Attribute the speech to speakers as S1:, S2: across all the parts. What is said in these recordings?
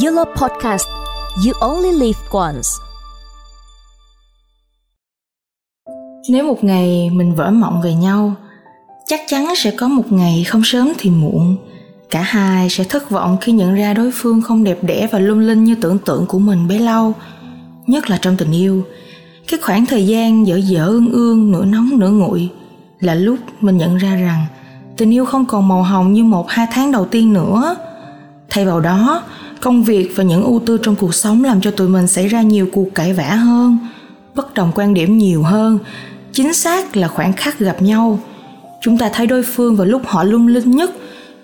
S1: Yellow Podcast, You Only Live Once.
S2: Nếu một ngày mình vỡ mộng về nhau, Chắc chắn sẽ có một ngày không sớm thì muộn. Cả hai sẽ thất vọng khi nhận ra đối phương không đẹp đẽ và lung linh như tưởng tượng của mình bấy lâu. Nhất là trong tình yêu, Cái khoảng thời gian dở dở ương ương, nửa nóng, nửa nguội Là lúc mình nhận ra rằng Tình yêu không còn màu hồng như một hai tháng đầu tiên nữa. Thay vào đó công việc và những ưu tư trong cuộc sống làm cho tụi mình xảy ra nhiều cuộc cãi vã hơn, bất đồng quan điểm nhiều hơn. Chính xác là khoảng khắc gặp nhau, chúng ta thấy đối phương vào lúc họ lung linh nhất,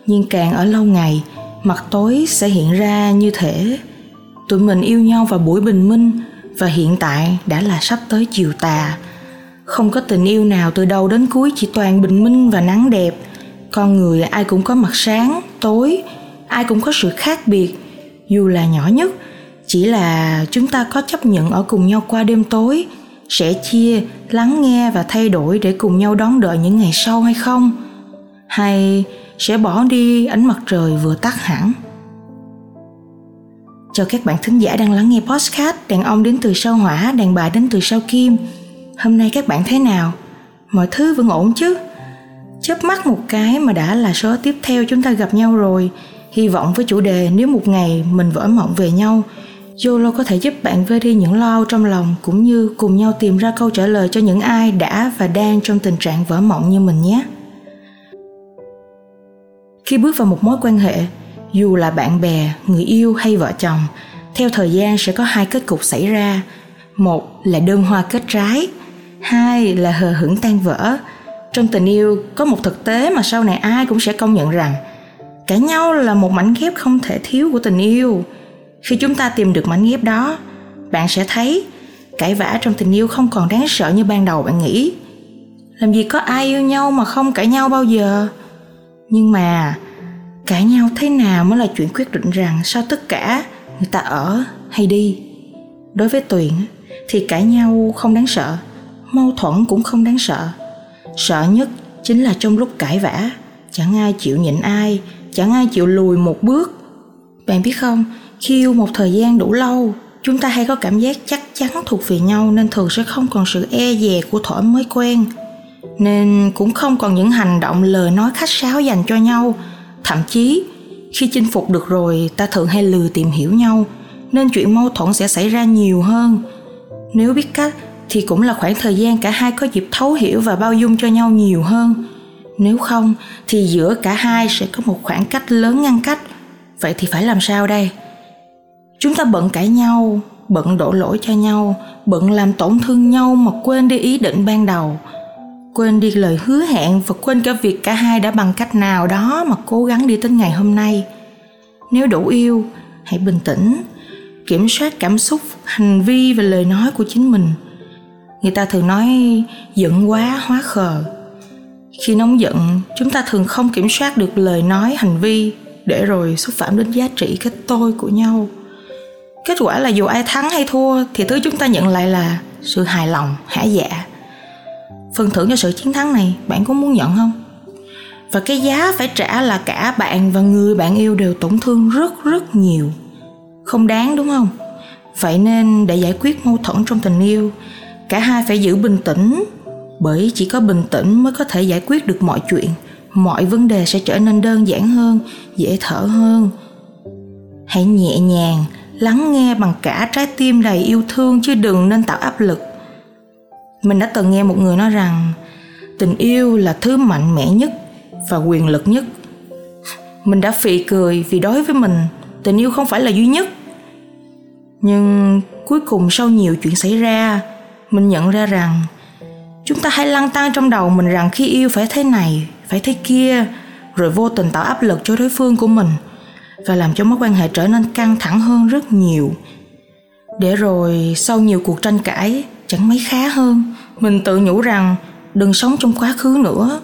S2: nhưng càng ở lâu ngày, mặt tối sẽ hiện ra như thể tụi mình yêu nhau vào buổi bình minh và hiện tại đã là sắp tới chiều tà. Không có tình yêu nào từ đầu đến cuối, chỉ toàn bình minh và nắng đẹp. Con người ai cũng có mặt sáng, tối, ai cũng có sự khác biệt dù là nhỏ nhất, chỉ là chúng ta có chấp nhận ở cùng nhau qua đêm tối, sẽ chia, lắng nghe và thay đổi để cùng nhau đón đợi những ngày sau hay không? Hay sẽ bỏ đi ánh mặt trời vừa tắt hẳn cho các bạn thính giả đang lắng nghe podcast đàn ông đến từ sao hỏa, đàn bà đến từ sao kim, hôm nay các bạn thế nào? Mọi thứ vẫn ổn chứ? Chớp mắt một cái mà đã là số tiếp theo chúng ta gặp nhau rồi hy vọng với chủ đề nếu một ngày mình vỡ mộng về nhau Yolo có thể giúp bạn vơi đi những lo âu trong lòng cũng như cùng nhau tìm ra câu trả lời cho những ai đã và đang trong tình trạng vỡ mộng như mình nhé. Khi bước vào một mối quan hệ, dù là bạn bè, người yêu hay vợ chồng, theo thời gian sẽ có hai kết cục xảy ra. Một là đơn hoa kết trái, hai là hờ hững tan vỡ. Trong tình yêu có một thực tế mà sau này ai cũng sẽ công nhận rằng – cãi nhau là một mảnh ghép không thể thiếu của tình yêu. Khi chúng ta tìm được mảnh ghép đó, bạn sẽ thấy cãi vã trong tình yêu không còn đáng sợ như ban đầu bạn nghĩ. Làm gì có ai yêu nhau mà không cãi nhau bao giờ? Nhưng mà, cãi nhau thế nào mới là chuyện quyết định rằng sau tất cả người ta ở hay đi? Đối với tuyền thì cãi nhau không đáng sợ, mâu thuẫn cũng không đáng sợ. Sợ nhất chính là trong lúc cãi vã, chẳng ai chịu nhịn ai chẳng ai chịu lùi một bước. Bạn biết không, khi yêu một thời gian đủ lâu, chúng ta hay có cảm giác chắc chắn thuộc về nhau nên thường sẽ không còn sự e dè của thỏa mới quen. Nên cũng không còn những hành động lời nói khách sáo dành cho nhau. Thậm chí, khi chinh phục được rồi, ta thường hay lừa tìm hiểu nhau, nên chuyện mâu thuẫn sẽ xảy ra nhiều hơn. Nếu biết cách, thì cũng là khoảng thời gian cả hai có dịp thấu hiểu và bao dung cho nhau nhiều hơn nếu không, thì giữa cả hai sẽ có một khoảng cách lớn ngăn cách. Vậy thì phải làm sao đây? Chúng ta bận cãi nhau, bận đổ lỗi cho nhau, bận làm tổn thương nhau mà quên đi ý định ban đầu. Quên đi lời hứa hẹn và quên cả việc cả hai đã bằng cách nào đó mà cố gắng đi tới ngày hôm nay. Nếu đủ yêu, hãy bình tĩnh, kiểm soát cảm xúc, hành vi và lời nói của chính mình. Người ta thường nói, giận quá hóa khờ khi nóng giận, chúng ta thường không kiểm soát được lời nói, hành vi, để rồi xúc phạm đến giá trị cái tôi của nhau. Kết quả là dù ai thắng hay thua, thì thứ chúng ta nhận lại là sự hài lòng, hả dạ. Phần thưởng cho sự chiến thắng này, bạn có muốn nhận không? Và cái giá phải trả là cả bạn và người bạn yêu đều tổn thương rất rất nhiều. Không đáng, đúng không? Vậy nên để giải quyết mâu thuẫn trong tình yêu, cả hai phải giữ bình tĩnh bởi chỉ có bình tĩnh mới có thể giải quyết được mọi chuyện. Mọi vấn đề sẽ trở nên đơn giản hơn, dễ thở hơn. Hãy nhẹ nhàng, lắng nghe bằng cả trái tim đầy yêu thương chứ đừng nên tạo áp lực. Mình đã từng nghe một người nói rằng, tình yêu là thứ mạnh mẽ nhất và quyền lực nhất. Mình đã phì cười vì đối với mình, tình yêu không phải là duy nhất. Nhưng cuối cùng sau nhiều chuyện xảy ra, mình nhận ra rằng chúng ta hay lăn tăng trong đầu mình rằng khi yêu phải thế này, phải thế kia, rồi vô tình tạo áp lực cho đối phương của mình và làm cho mối quan hệ trở nên căng thẳng hơn rất nhiều. Để rồi sau nhiều cuộc tranh cãi, chẳng mấy khá hơn, mình tự nhủ rằng đừng sống trong quá khứ nữa.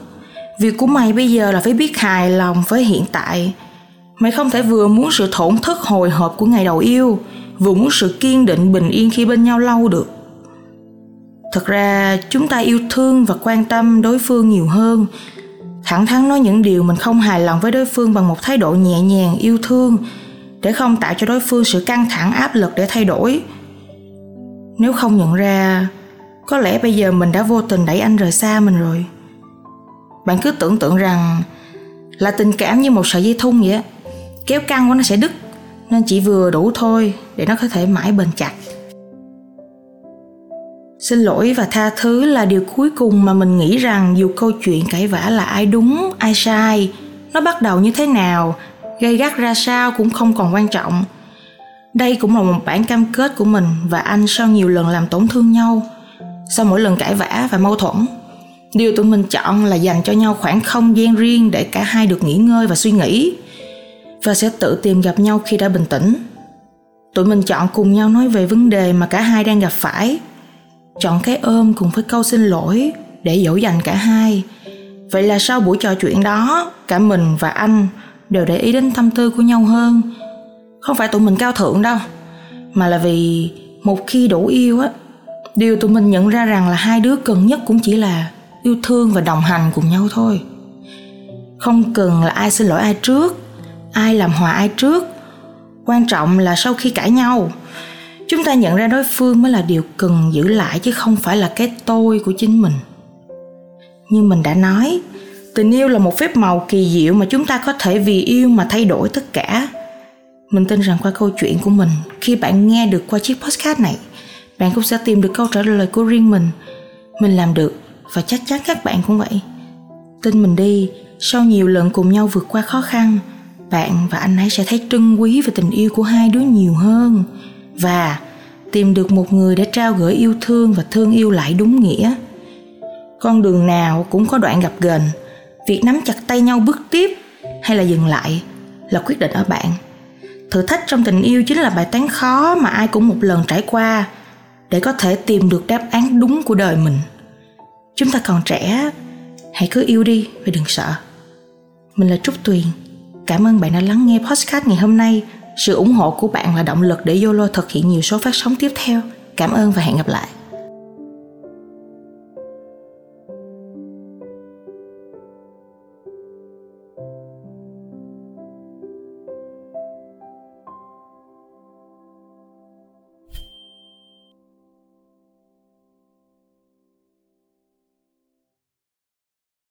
S2: Việc của mày bây giờ là phải biết hài lòng với hiện tại. Mày không thể vừa muốn sự thổn thức hồi hộp của ngày đầu yêu, vừa muốn sự kiên định bình yên khi bên nhau lâu được thật ra, chúng ta yêu thương và quan tâm đối phương nhiều hơn. Thẳng thắn nói những điều mình không hài lòng với đối phương bằng một thái độ nhẹ nhàng, yêu thương, để không tạo cho đối phương sự căng thẳng, áp lực để thay đổi. Nếu không nhận ra, có lẽ bây giờ mình đã vô tình đẩy anh rời xa mình rồi. Bạn cứ tưởng tượng rằng là tình cảm như một sợi dây thun vậy kéo căng của nó sẽ đứt, nên chỉ vừa đủ thôi để nó có thể mãi bền chặt xin lỗi và tha thứ là điều cuối cùng mà mình nghĩ rằng dù câu chuyện cãi vã là ai đúng, ai sai, nó bắt đầu như thế nào, gây gắt ra sao cũng không còn quan trọng. Đây cũng là một bản cam kết của mình và anh sau nhiều lần làm tổn thương nhau, sau mỗi lần cãi vã và mâu thuẫn. Điều tụi mình chọn là dành cho nhau khoảng không gian riêng để cả hai được nghỉ ngơi và suy nghĩ, và sẽ tự tìm gặp nhau khi đã bình tĩnh. Tụi mình chọn cùng nhau nói về vấn đề mà cả hai đang gặp phải chọn cái ôm cùng với câu xin lỗi để dỗ dành cả hai. Vậy là sau buổi trò chuyện đó, cả mình và anh đều để ý đến tâm tư của nhau hơn. Không phải tụi mình cao thượng đâu, mà là vì một khi đủ yêu á, điều tụi mình nhận ra rằng là hai đứa cần nhất cũng chỉ là yêu thương và đồng hành cùng nhau thôi. Không cần là ai xin lỗi ai trước, ai làm hòa ai trước. Quan trọng là sau khi cãi nhau chúng ta nhận ra đối phương mới là điều cần giữ lại chứ không phải là cái tôi của chính mình. Như mình đã nói, tình yêu là một phép màu kỳ diệu mà chúng ta có thể vì yêu mà thay đổi tất cả. Mình tin rằng qua câu chuyện của mình, khi bạn nghe được qua chiếc podcast này, bạn cũng sẽ tìm được câu trả lời của riêng mình. Mình làm được, và chắc chắn các bạn cũng vậy. Tin mình đi, sau nhiều lần cùng nhau vượt qua khó khăn, bạn và anh ấy sẽ thấy trân quý về tình yêu của hai đứa nhiều hơn và tìm được một người để trao gửi yêu thương và thương yêu lại đúng nghĩa. Con đường nào cũng có đoạn gặp gần. Việc nắm chặt tay nhau bước tiếp hay là dừng lại là quyết định ở bạn. Thử thách trong tình yêu chính là bài toán khó mà ai cũng một lần trải qua để có thể tìm được đáp án đúng của đời mình. Chúng ta còn trẻ, hãy cứ yêu đi và đừng sợ. Mình là trúc tuyền. Cảm ơn bạn đã lắng nghe podcast ngày hôm nay sự ủng hộ của bạn là động lực để Yolo thực hiện nhiều số phát sóng tiếp theo. Cảm ơn và hẹn gặp lại.